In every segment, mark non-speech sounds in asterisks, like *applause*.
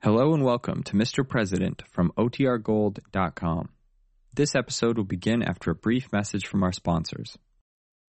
Hello and welcome to Mr. President from OTRGold.com. This episode will begin after a brief message from our sponsors.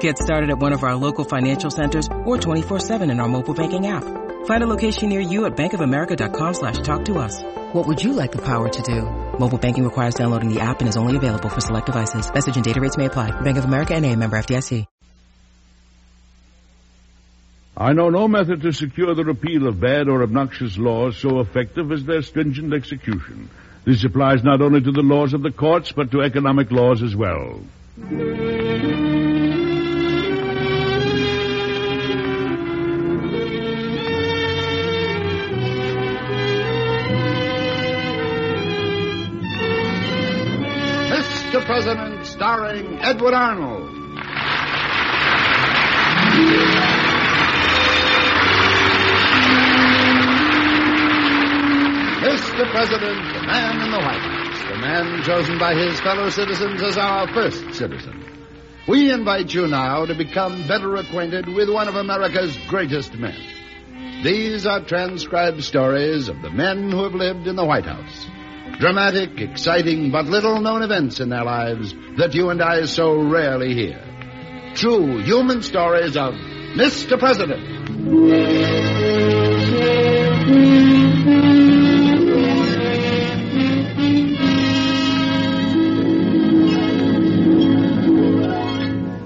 Get started at one of our local financial centers or 24-7 in our mobile banking app. Find a location near you at bankofamerica.com slash talk to us. What would you like the power to do? Mobile banking requires downloading the app and is only available for select devices. Message and data rates may apply. Bank of America and a member FDIC. I know no method to secure the repeal of bad or obnoxious laws so effective as their stringent execution. This applies not only to the laws of the courts, but to economic laws as well. President, starring Edward Arnold. Mr. President, the man in the White House, the man chosen by his fellow citizens as our first citizen. We invite you now to become better acquainted with one of America's greatest men. These are transcribed stories of the men who have lived in the White House. Dramatic, exciting, but little known events in their lives that you and I so rarely hear. True human stories of Mr. President.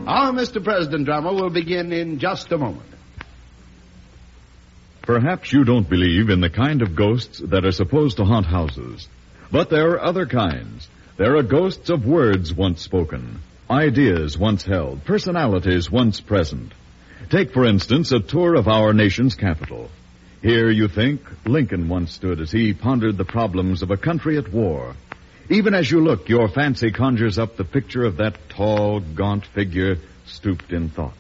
Our Mr. President drama will begin in just a moment. Perhaps you don't believe in the kind of ghosts that are supposed to haunt houses. But there are other kinds. There are ghosts of words once spoken, ideas once held, personalities once present. Take, for instance, a tour of our nation's capital. Here, you think, Lincoln once stood as he pondered the problems of a country at war. Even as you look, your fancy conjures up the picture of that tall, gaunt figure stooped in thought.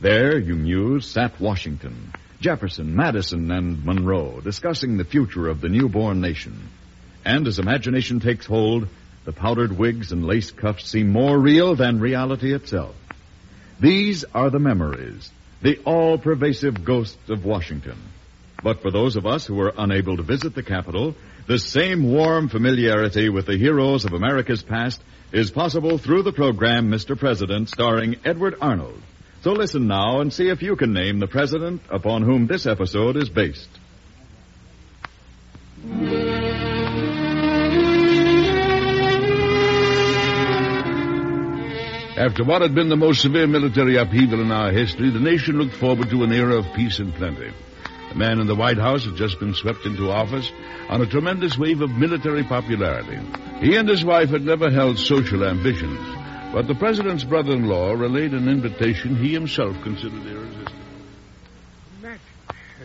There, you muse, sat Washington, Jefferson, Madison, and Monroe discussing the future of the newborn nation. And as imagination takes hold, the powdered wigs and lace cuffs seem more real than reality itself. These are the memories, the all pervasive ghosts of Washington. But for those of us who were unable to visit the Capitol, the same warm familiarity with the heroes of America's past is possible through the program Mr. President starring Edward Arnold. So listen now and see if you can name the president upon whom this episode is based. After what had been the most severe military upheaval in our history, the nation looked forward to an era of peace and plenty. The man in the White House had just been swept into office on a tremendous wave of military popularity. He and his wife had never held social ambitions, but the president's brother-in-law relayed an invitation he himself considered irresistible. Mac,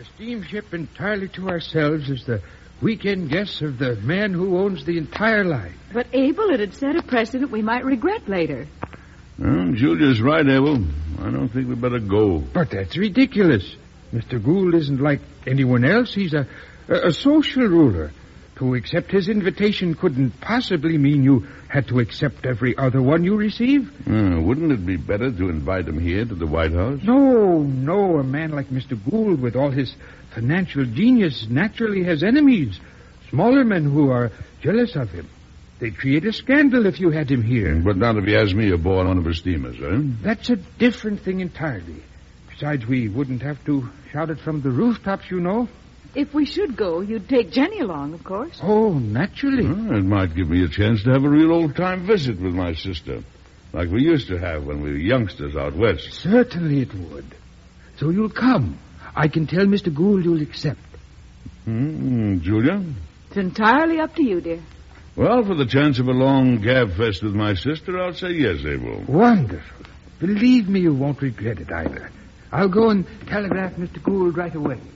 a steamship entirely to ourselves is the weekend guest of the man who owns the entire line. But, Abel, it had set a precedent we might regret later. Julia's right, Abel. I don't think we'd better go. But that's ridiculous. Mr. Gould isn't like anyone else. He's a, a, a social ruler. To accept his invitation couldn't possibly mean you had to accept every other one you receive. Uh, wouldn't it be better to invite him here to the White House? No, no. A man like Mr. Gould, with all his financial genius, naturally has enemies. Smaller men who are jealous of him. They'd create a scandal if you had him here. But not if he has me aboard one of his steamers, eh? That's a different thing entirely. Besides, we wouldn't have to shout it from the rooftops, you know. If we should go, you'd take Jenny along, of course. Oh, naturally. Well, it might give me a chance to have a real old-time visit with my sister, like we used to have when we were youngsters out west. Certainly it would. So you'll come. I can tell Mr. Gould you'll accept. Hmm, Julia? It's entirely up to you, dear. Well, for the chance of a long gab fest with my sister, I'll say yes, Abel. Wonderful. Believe me, you won't regret it either. I'll go and telegraph Mr. Gould right away. *laughs*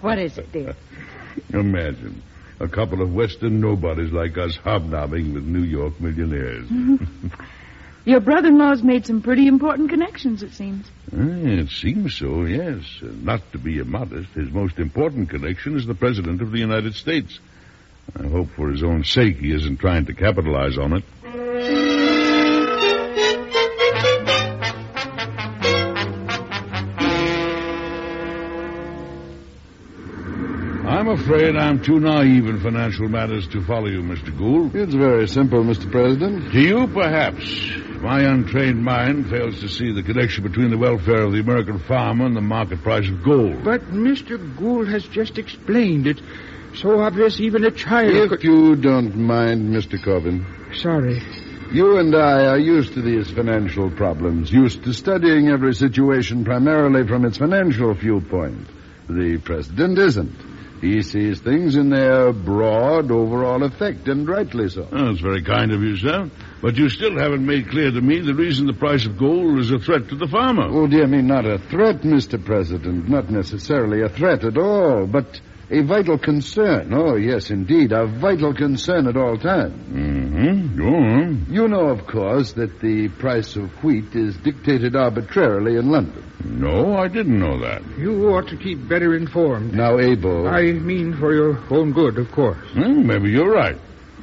What is it, dear? Imagine. A couple of Western nobodies like us hobnobbing with New York millionaires. *laughs* Your brother-in-law's made some pretty important connections, it seems. It seems so, yes. Uh, Not to be immodest, his most important connection is the President of the United States. I hope for his own sake he isn't trying to capitalize on it. I'm afraid I'm too naive in financial matters to follow you, Mr. Gould. It's very simple, Mr. President. To you, perhaps. My untrained mind fails to see the connection between the welfare of the American farmer and the market price of gold. But Mr. Gould has just explained it. So obvious even a child If you don't mind, Mr. Corbin. Sorry. you and I are used to these financial problems, used to studying every situation primarily from its financial viewpoint. The President isn't. He sees things in their broad overall effect, and rightly so. Oh, that's very kind of you, sir. But you still haven't made clear to me the reason the price of gold is a threat to the farmer. Oh, dear me, not a threat, Mr. President. Not necessarily a threat at all, but a vital concern. Oh, yes, indeed, a vital concern at all times. Mm-hmm. Go on. You know, of course, that the price of wheat is dictated arbitrarily in London. No, I didn't know that. You ought to keep better informed. Now, Abel. I mean for your own good, of course. Well, maybe you're right.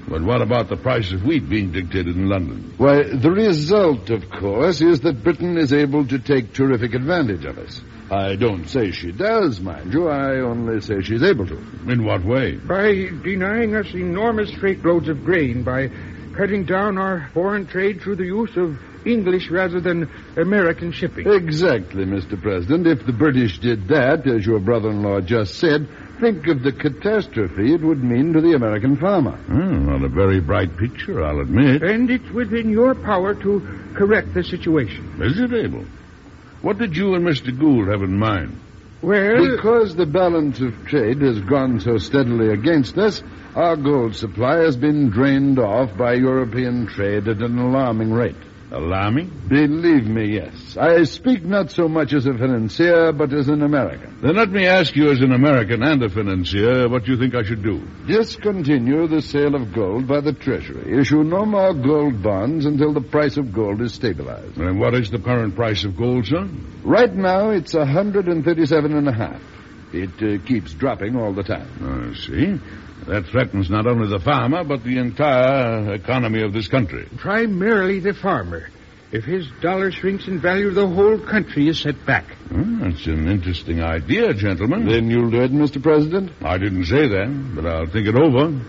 But what about the price of wheat being dictated in London? Why, the result, of course, is that Britain is able to take terrific advantage of us. I don't say she does, mind you. I only say she's able to. In what way? By denying us enormous freight loads of grain, by cutting down our foreign trade through the use of English rather than American shipping. Exactly, Mr. President. If the British did that, as your brother-in-law just said, think of the catastrophe it would mean to the American farmer. Oh, not a very bright picture, I'll admit. And it's within your power to correct the situation. Is it, Abel? What did you and Mr. Gould have in mind? Well, Because the balance of trade has gone so steadily against us, our gold supply has been drained off by European trade at an alarming rate. Alarming? Believe me, yes. I speak not so much as a financier, but as an American. Then let me ask you, as an American and a financier, what you think I should do. Discontinue the sale of gold by the Treasury. Issue no more gold bonds until the price of gold is stabilized. And what is the current price of gold, sir? Right now, it's a hundred and thirty-seven and a half. It uh, keeps dropping all the time. I see. That threatens not only the farmer, but the entire economy of this country. primarily the farmer. If his dollar shrinks in value, the whole country is set back. Hmm, that's an interesting idea, gentlemen. Then you'll do it, Mr. President? I didn't say that, but I'll think it over.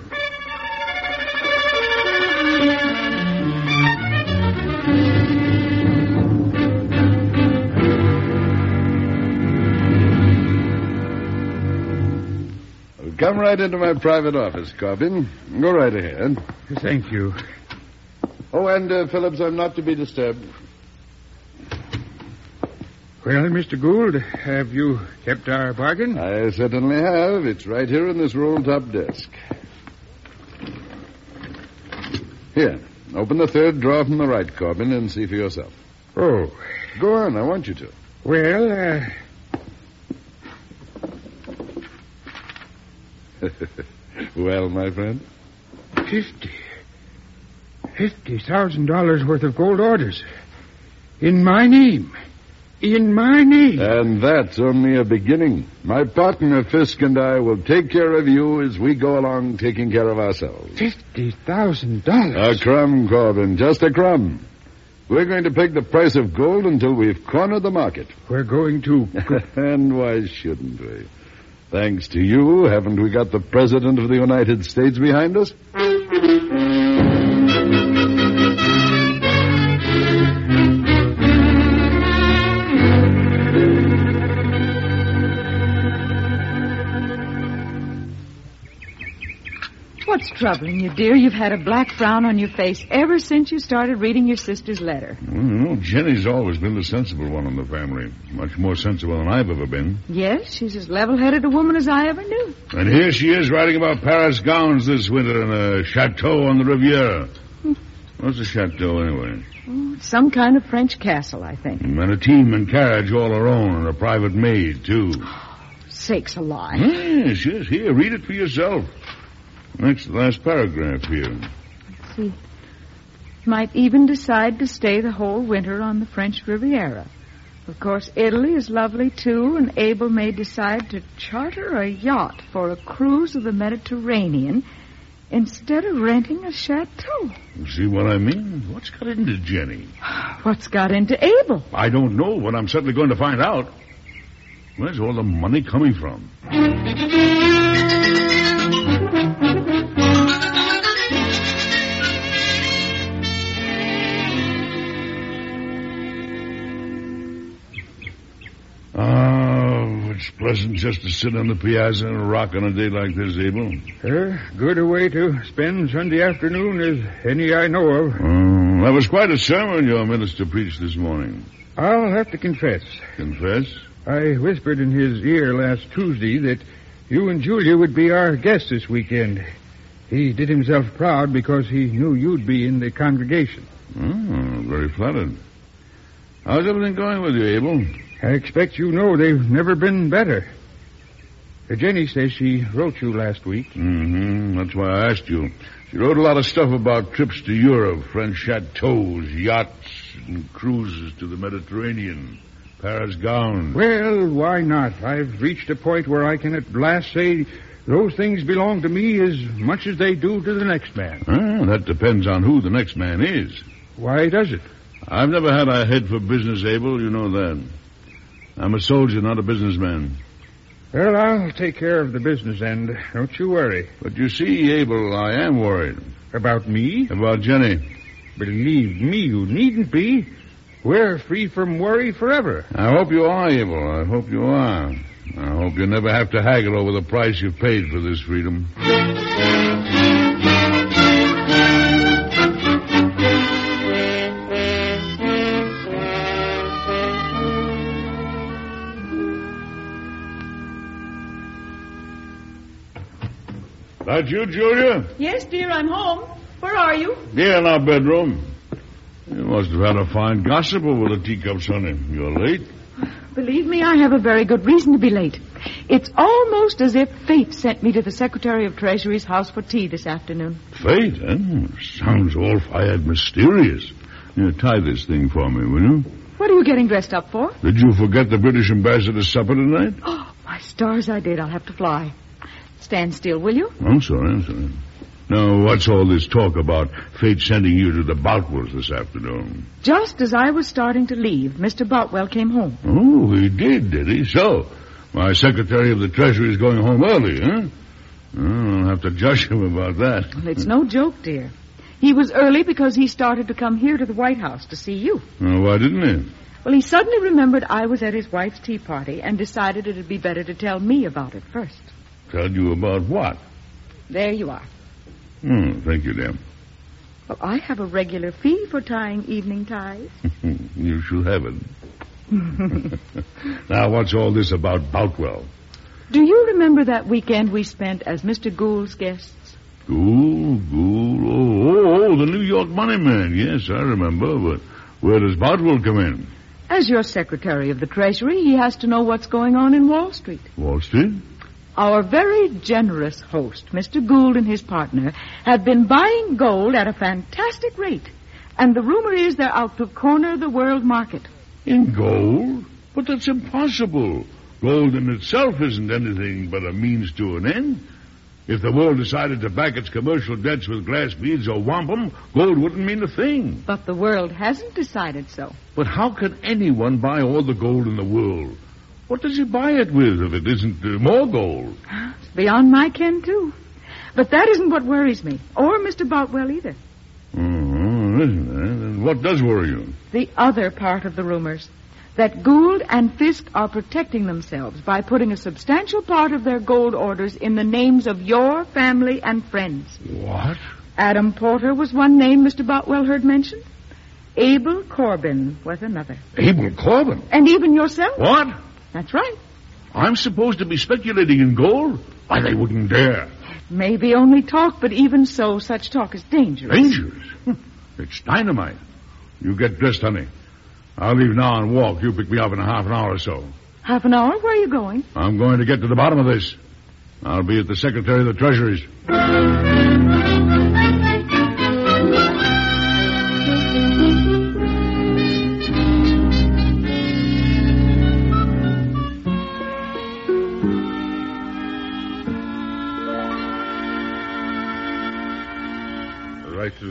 Right into my private office, Corbin. Go right ahead. Thank you. Oh, and, uh, Phillips, I'm not to be disturbed. Well, Mr. Gould, have you kept our bargain? I certainly have. It's right here in this roll-top desk. Here, open the third drawer from the right, Corbin, and see for yourself. Oh, Go on, I want you to. well, uh, *laughs* well, my friend? fifty. Fifty thousand dollars worth of gold orders. In my name. In my name. And that's only a beginning. My partner Fisk and I will take care of you as we go along taking care of ourselves. Fifty thousand dollars. A crumb, Corbin, just a crumb. We're going to peg the price of gold until we've cornered the market. We're going to. *laughs* and why shouldn't we? Thanks to you, haven't we got the President of the United States behind us? What's troubling you, dear? You've had a black frown on your face ever since you started reading your sister's letter. Well, Jenny's always been the sensible one in the family. Much more sensible than I've ever been. Yes, she's as level-headed a woman as I ever knew. And here she is writing about Paris gowns this winter in a chateau on the Riviera. What's a chateau, anyway? Oh, some kind of French castle, I think. And a team and carriage all her own, and a private maid, too. *gasps* Sakes alive. Yes, yes. Here, read it for yourself. Next to the last paragraph here. See, might even decide to stay the whole winter on the French Riviera. Of course, Italy is lovely too, and Abel may decide to charter a yacht for a cruise of the Mediterranean instead of renting a chateau. You see what I mean? What's got into Jenny? What's got into Abel? I don't know, but I'm certainly going to find out. Where's all the money coming from? Just to sit on the piazza and rock on a day like this, Abel. Uh, good a way to spend Sunday afternoon as any I know of. Oh, that was quite a sermon your minister preached this morning. I'll have to confess. Confess? I whispered in his ear last Tuesday that you and Julia would be our guests this weekend. He did himself proud because he knew you'd be in the congregation. Oh, very flattered. How's everything going with you, Abel? I expect you know they've never been better. Jenny says she wrote you last week. Mm-hmm. That's why I asked you. She wrote a lot of stuff about trips to Europe, French chateaus, yachts, and cruises to the Mediterranean, Paris gowns. Well, why not? I've reached a point where I can at last say those things belong to me as much as they do to the next man. Ah, that depends on who the next man is. Why does it? I've never had a head for business, Abel. You know that. I'm a soldier, not a businessman. Well, I'll take care of the business end. Don't you worry. But you see, Abel, I am worried. About me? About Jenny. Believe me, you needn't be. We're free from worry forever. I hope you are, Abel. I hope you are. I hope you never have to haggle over the price you've paid for this freedom. That you, Julia? Yes, dear, I'm home. Where are you? Yeah, in our bedroom. You must have had a fine gossip over the teacups, honey. You're late. Believe me, I have a very good reason to be late. It's almost as if fate sent me to the Secretary of Treasury's house for tea this afternoon. Fate, eh? Sounds all fired mysterious. Here, tie this thing for me, will you? What are you getting dressed up for? Did you forget the British ambassador's supper tonight? Oh, *gasps* my stars, I did. I'll have to fly. Stand still, will you? I'm sorry, I'm sorry. Now, what's all this talk about fate sending you to the Boutwells this afternoon? Just as I was starting to leave, Mr. Boutwell came home. Oh, he did, did he? So, my Secretary of the Treasury is going home early, huh? I'll have to judge him about that. Well, it's no joke, dear. He was early because he started to come here to the White House to see you. Well, why didn't he? Well, he suddenly remembered I was at his wife's tea party and decided it'd be better to tell me about it first. Tell you about what? There you are. Hmm, thank you, dear. Well, I have a regular fee for tying evening ties. *laughs* you should have it. now, what's all this about Boutwell? Do you remember that weekend we spent as Mr. Gould's guests? Gould, Gould, oh, oh, oh, the New York money man. Yes, I remember, but where does Boutwell come in? As your Secretary of the Treasury, he has to know what's going on in Wall Street. Wall Street? Our very generous host, Mr. Gould and his partner, have been buying gold at a fantastic rate. And the rumor is they're out to corner the world market. In gold? But that's impossible. Gold in itself isn't anything but a means to an end. If the world decided to back its commercial debts with glass beads or wampum, gold wouldn't mean a thing. But the world hasn't decided so. But how can anyone buy all the gold in the world? What does he buy it with if it isn't uh, more gold? It's beyond my ken, too. But that isn't what worries me, or Mr. Boutwell either. Oh, isn't it? And what does worry you? The other part of the rumors. that Gould and Fisk are protecting themselves by putting a substantial part of their gold orders in the names of your family and friends. What? Adam Porter was one name Mr. Boutwell heard mentioned. Abel Corbin was another. Abel Corbin? And even yourself. What? That's right. I'm supposed to be speculating in gold? Why, they wouldn't dare. Maybe only talk, but even so, such talk is dangerous. Dangerous? *laughs* it's dynamite. You get dressed, honey. I'll leave now and walk. You pick me up in a half an hour or so. Half an hour? Where are you going? I'm going to get to the bottom of this. I'll be at the Secretary of the Treasury's.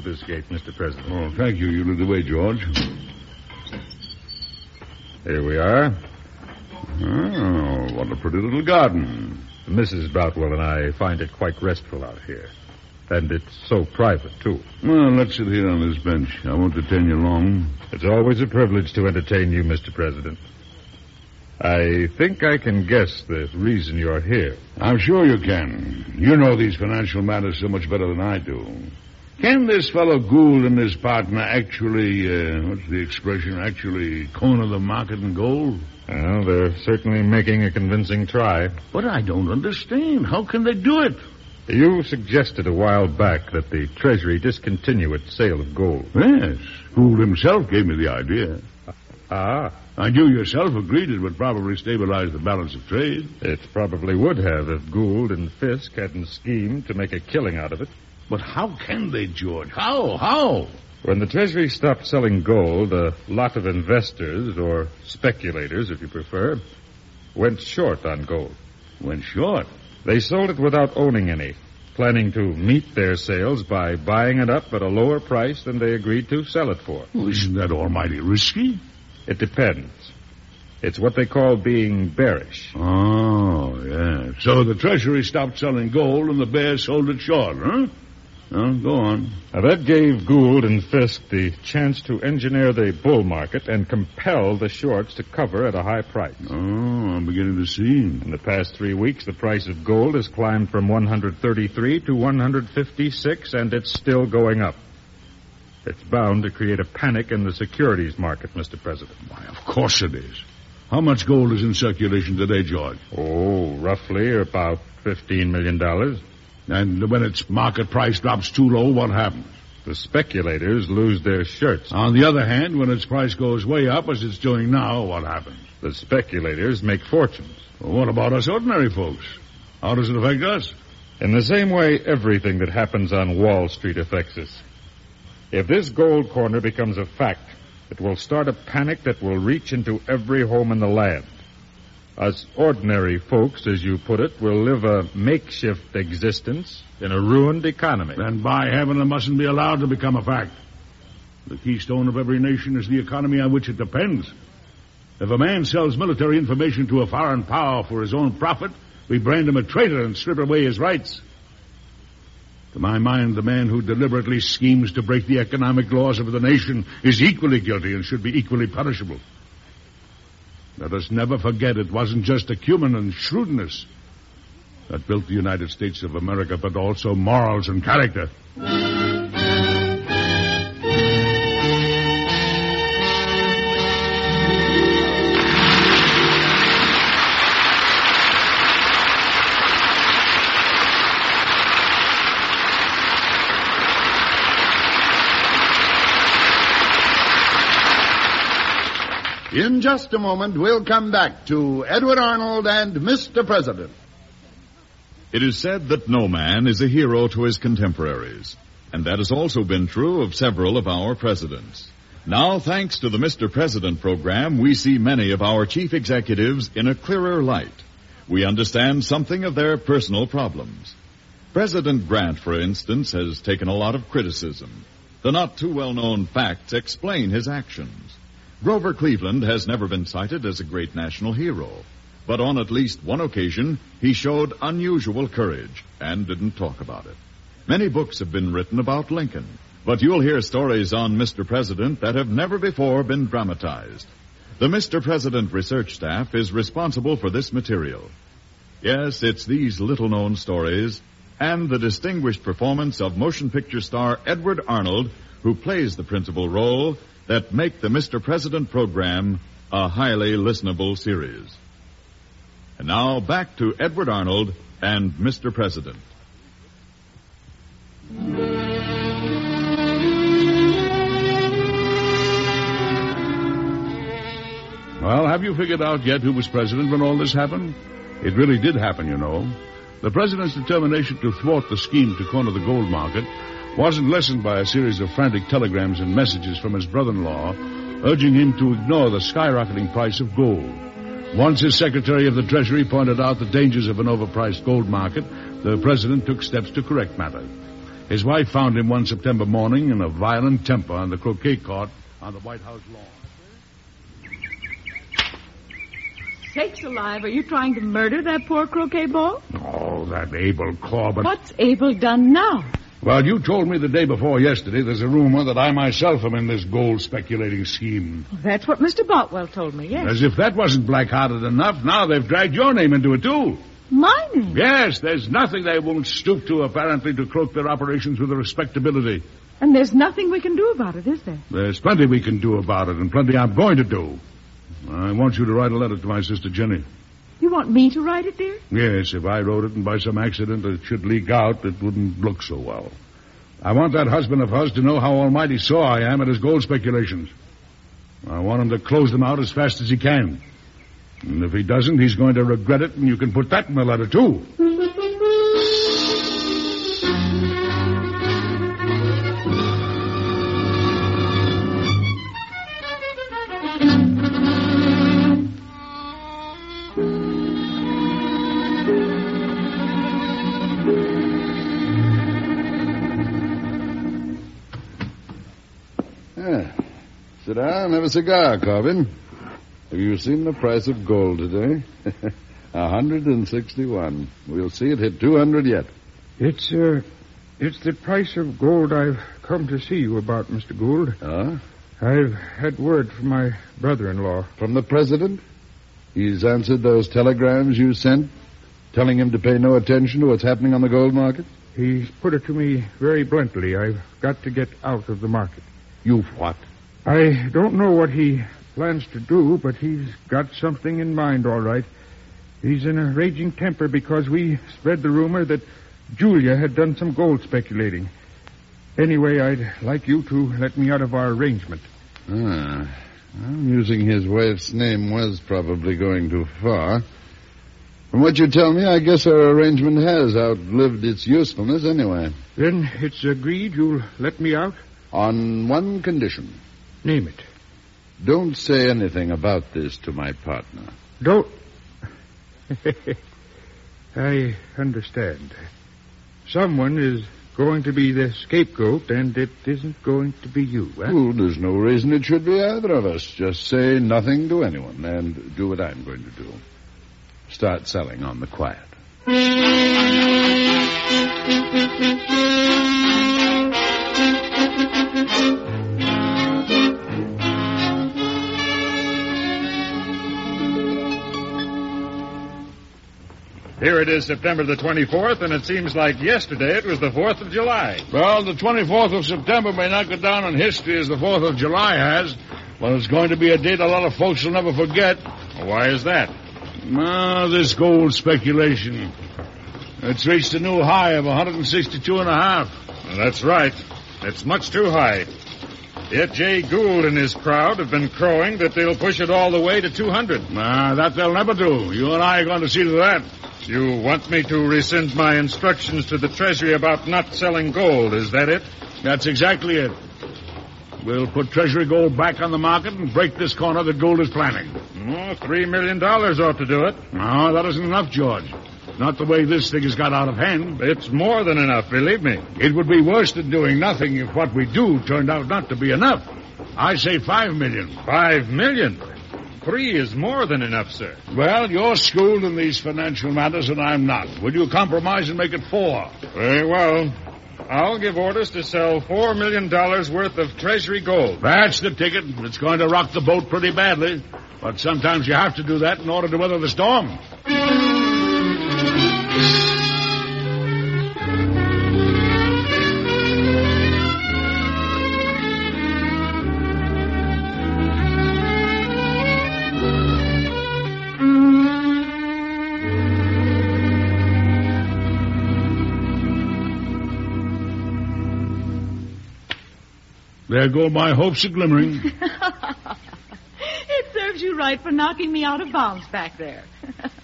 This gate, Mr. President. Oh, thank you. You lead the way, George. Here we are. Oh, what a pretty little garden. Mrs. Boutwell and I find it quite restful out here. And it's so private, too. Well, let's sit here on this bench. I won't detain you long. It's always a privilege to entertain you, Mr. President. I think I can guess the reason you're here. I'm sure you can. You know these financial matters so much better than I do. Can this fellow Gould and his partner actually, uh, what's the expression, actually corner the market in gold? Well, they're certainly making a convincing try. But I don't understand. How can they do it? You suggested a while back that the Treasury discontinue its sale of gold. Yes. Gould himself gave me the idea. Ah, And you yourself agreed it would probably stabilize the balance of trade. it probably would have if Gould and Fisk hadn't schemed to make a killing out of it. But how can they, George? How? How? When the Treasury stopped selling gold, a lot of investors, or speculators if you prefer, went short on gold. Went short. They sold it without owning any, planning to meet their sales by buying it up at a lower price than they agreed to sell it for. Well, isn't that almighty risky? It depends. It's what they call being bearish. Oh, yeah. So the Treasury stopped selling gold and the bears sold it short, huh? Go on. Now, that gave Gould and Fisk the chance to engineer the bull market and compel the shorts to cover at a high price. Oh, I'm beginning to see. In the past three weeks, the price of gold has climbed from 133 to 156, and it's still going up. It's bound to create a panic in the securities market, Mr. President. Why, of course it is. How much gold is in circulation today, George? Oh, roughly about $15 million. And when its market price drops too low, what happens? The speculators lose their shirts. On the other hand, when its price goes way up, as it's doing now, what happens? The speculators make fortunes. Well, what about us ordinary folks? How does it affect us? In the same way, everything that happens on Wall Street affects us. If this gold corner becomes a fact, it will start a panic that will reach into every home in the land. Us ordinary folks, as you put it, will live a makeshift existence in a ruined economy. Then by heaven, it mustn't be allowed to become a fact. The keystone of every nation is the economy on which it depends. If a man sells military information to a foreign power for his own profit, we brand him a traitor and strip away his rights. To my mind, the man who deliberately schemes to break the economic laws of the nation is equally guilty and should be equally punishable. Let us never forget it wasn't just acumen and shrewdness that built the United States of America, but also morals and character. In just a moment, we'll come back to Edward Arnold and Mr. President. It is said that no man is a hero to his contemporaries, and that has also been true of several of our presidents. Now, thanks to the Mr. President program, we see many of our chief executives in a clearer light. We understand something of their personal problems. President Grant, for instance, has taken a lot of criticism. The not too well known facts explain his actions. Grover Cleveland has never been cited as a great national hero, but on at least one occasion he showed unusual courage and didn't talk about it. Many books have been written about Lincoln, but you'll hear stories on Mr. President that have never before been dramatized. The Mr. President research staff is responsible for this material. Yes, it's these little known stories and the distinguished performance of motion picture star Edward Arnold, who plays the principal role, that make the Mr. President program a highly listenable series. And now back to Edward Arnold and Mr. President. Well, have you figured out yet who was president when all this happened? It really did happen, you know. The president's determination to thwart the scheme to corner the gold market wasn't lessened by a series of frantic telegrams and messages from his brother-in-law urging him to ignore the skyrocketing price of gold. Once his Secretary of the Treasury pointed out the dangers of an overpriced gold market, the president took steps to correct matters. His wife found him one September morning in a violent temper on the croquet court on the White House lawn. Sakes alive, are you trying to murder that poor croquet ball? Oh, that Abel Corbin. What's Abel done now? Well, you told me the day before yesterday there's a rumor that I myself am in this gold speculating scheme. That's what Mr. Boutwell told me, yes. As if that wasn't black-hearted enough, now they've dragged your name into it, too. My name? Yes, there's nothing they won't stoop to, apparently, to cloak their operations with a respectability. And there's nothing we can do about it, is there? There's plenty we can do about it, and plenty I'm going to do. I want you to write a letter to my sister Jenny. You want me to write it, dear? Yes, if I wrote it and by some accident it should leak out, it wouldn't look so well. I want that husband of hers to know how almighty sore I am at his gold speculations. I want him to close them out as fast as he can. And if he doesn't, he's going to regret it, and you can put that in the letter, too. Hmm. Down and have a cigar, Corbin. Have you seen the price of gold today? *laughs* A hundred and sixty-one. We'll see it hit two hundred yet. It's, uh, it's the price of gold I've come to see you about, Mr. Gould. Huh? I've had word from my brother-in-law. From the president? He's answered those telegrams you sent, telling him to pay no attention to what's happening on the gold market? He's put it to me very bluntly. I've got to get out of the market. You've what? I don't know what he plans to do, but he's got something in mind, all right. He's in a raging temper because we spread the rumor that Julia had done some gold speculating. Anyway, I'd like you to let me out of our arrangement. Ah. Well, using his wife's name was probably going too far. From what you tell me, I guess our arrangement has outlived its usefulness anyway. Then it's agreed you'll let me out? On one condition. Name it. Don't say anything about this to my partner. Don't. *laughs* I understand. Someone is going to be the scapegoat, and it isn't going to be you, huh? Well, there's no reason it should be either of us. Just say nothing to anyone and do what I'm going to do. Start selling on the quiet. Here it is September the 24th, and it seems like yesterday it was the 4th of July. Well, the 24th of September may not go down in history as the 4th of July has, but it's going to be a date a lot of folks will never forget. Why is that? Ah, this gold speculation. It's reached a new high of 162 and a half. That's right. It's much too high. Yet Jay Gould and his crowd have been crowing that they'll push it all the way to 200. Ah, that they'll never do. You and I are going to see to that. You want me to rescind my instructions to the Treasury about not selling gold, is that it? That's exactly it. We'll put Treasury gold back on the market and break this corner that gold is planning. Oh, three million dollars ought to do it. No, that isn't enough, George. Not the way this thing has got out of hand. It's more than enough, believe me. It would be worse than doing nothing if what we do turned out not to be enough. I say five million. Five million? Three is more than enough, sir. Well, you're schooled in these financial matters and I'm not. Will you compromise and make it four? Very well. I'll give orders to sell four million dollars worth of Treasury gold. That's the ticket. It's going to rock the boat pretty badly. But sometimes you have to do that in order to weather the storm. There go my hopes a glimmering. *laughs* it serves you right for knocking me out of bounds back there.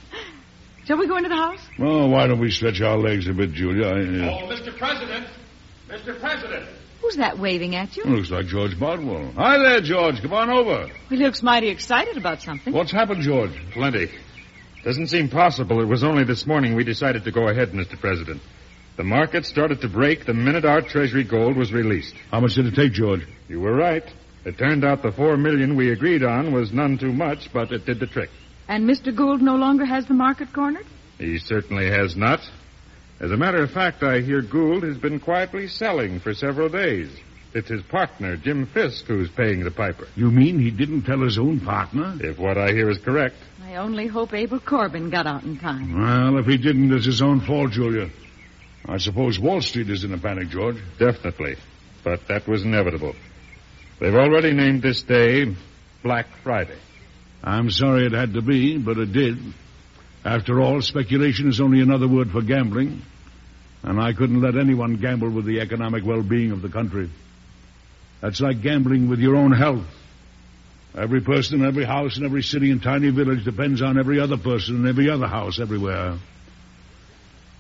*laughs* Shall we go into the house? Oh, why don't we stretch our legs a bit, Julia? I, uh, Oh, Mr. President! Mr. President! Who's that waving at you? looks like George Boutwell. Hi there, George. Come on over. He looks mighty excited about something. What's happened, George? Plenty. Doesn't seem possible. It was only this morning we decided to go ahead, Mr. President. The market started to break the minute our Treasury gold was released. How much did it take, George? You were right. It turned out the four million we agreed on was none too much, but it did the trick. And Mr. Gould no longer has the market cornered? He certainly has not. As a matter of fact, I hear Gould has been quietly selling for several days. It's his partner, Jim Fisk, who's paying the piper. You mean he didn't tell his own partner? If what I hear is correct. I only hope Abel Corbin got out in time. Well, if he didn't, it's his own fault, Julia. I suppose Wall Street is in a panic, George. Definitely. But that was inevitable. They've already named this day Black Friday. I'm sorry it had to be, but it did. After all, speculation is only another word for gambling. And I couldn't let anyone gamble with the economic well-being of the country. That's like gambling with your own health. Every person in every house in every city and tiny village depends on every other person in every other house everywhere.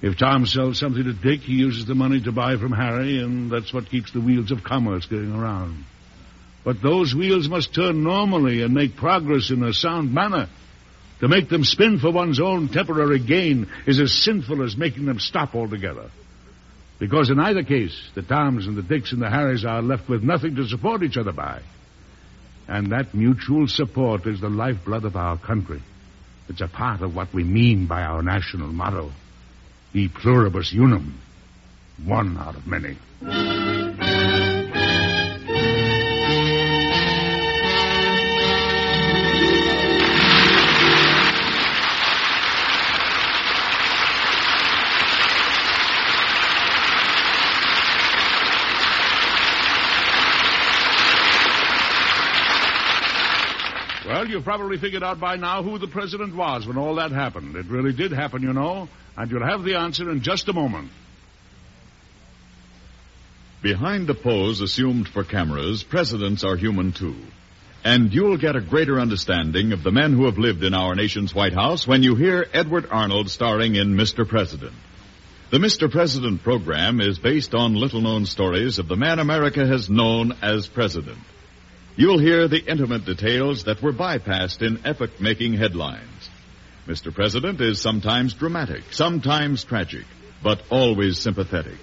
If Tom sells something to Dick, he uses the money to buy from Harry, and that's what keeps the wheels of commerce going around. But those wheels must turn normally and make progress in a sound manner. To make them spin for one's own temporary gain is as sinful as making them stop altogether. Because in either case, the Toms and the Dicks and the Harrys are left with nothing to support each other by. And that mutual support is the lifeblood of our country. It's a part of what we mean by our national motto. E pluribus unum. One out of many. Well, you've probably figured out by now who the president was when all that happened. It really did happen, you know, and you'll have the answer in just a moment. Behind the pose assumed for cameras, presidents are human too. And you'll get a greater understanding of the men who have lived in our nation's White House when you hear Edward Arnold starring in Mr. President. The Mr. President program is based on little known stories of the man America has known as president. You'll hear the intimate details that were bypassed in epoch making headlines. Mr. President is sometimes dramatic, sometimes tragic, but always sympathetic.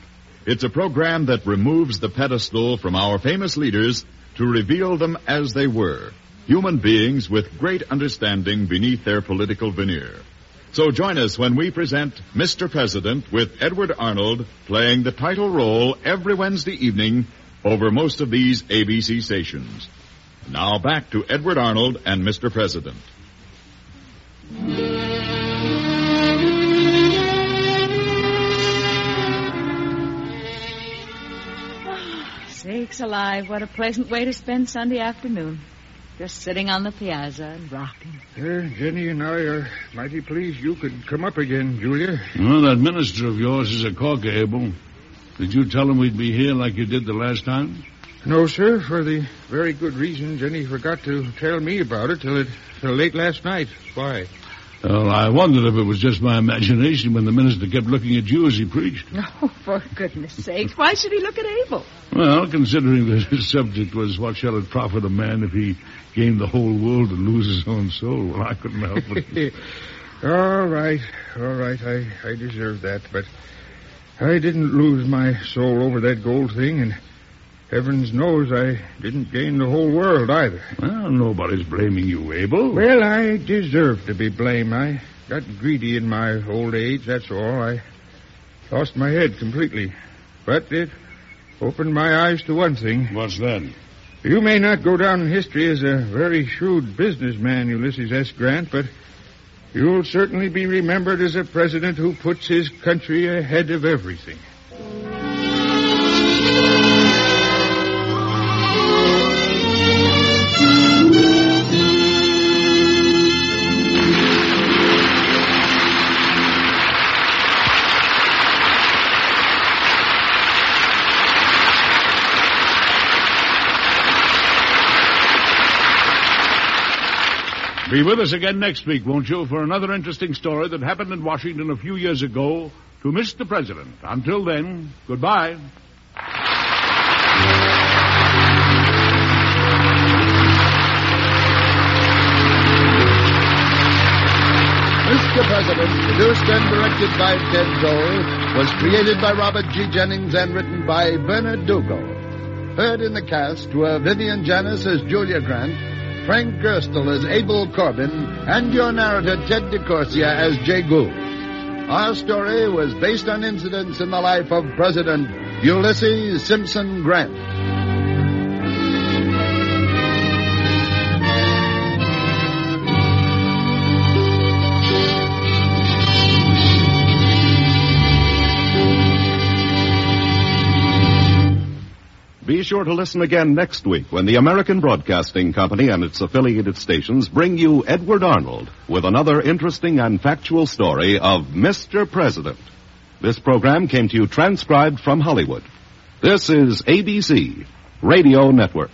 It's a program that removes the pedestal from our famous leaders to reveal them as they were, human beings with great understanding beneath their political veneer. So join us when we present Mr. President with Edward Arnold playing the title role every Wednesday evening over most of these ABC stations. Now back to Edward Arnold and Mr. President. Sakes alive, what a pleasant way to spend Sunday afternoon. Just sitting on the piazza and rocking. Uh, Jenny and I are mighty pleased you could come up again, Julia. Well, that minister of yours is a corker, Abel. Did you tell him we'd be here like you did the last time? No, sir, for the very good reason Jenny forgot to tell me about it till it till late last night. Why? Well, I wondered if it was just my imagination when the minister kept looking at you as he preached. *laughs* Oh, for goodness sakes, why should he look at Abel? Well, considering that his subject was what shall it profit a man if he gain the whole world and lose his own soul, well, I couldn't help it. *laughs* all right, all right, I, I deserve that, but I didn't lose my soul over that gold thing, and heavens knows I didn't gain the whole world either. well, nobody's blaming you, Abel. Well, I deserve to be blamed. I got greedy in my old age, that's all. I lost my head completely. But it opened my eyes to one thing. What's that? You may not go down in history as a very shrewd businessman, Ulysses S. Grant, but you'll certainly be remembered as a president who puts his country ahead of everything. Be with us again next week, won't you, for another interesting story that happened in Washington a few years ago to Mr. President. Until then, goodbye. Mr. President, produced and directed by Ted Dole, was created by Robert G. Jennings and written by Bernard Dougall. Heard in the cast were Vivian Janiss as Julia Grant, Frank Gerstle as Abel Corbin, and your narrator Ted DeCorsia as Jay Gould. Our story was based on incidents in the life of President Ulysses Simpson Grant. Be sure to listen again next week when the American Broadcasting Company and its affiliated stations bring you Edward Arnold with another interesting and factual story of Mr. President. This program came to you transcribed from Hollywood. This is ABC Radio Network.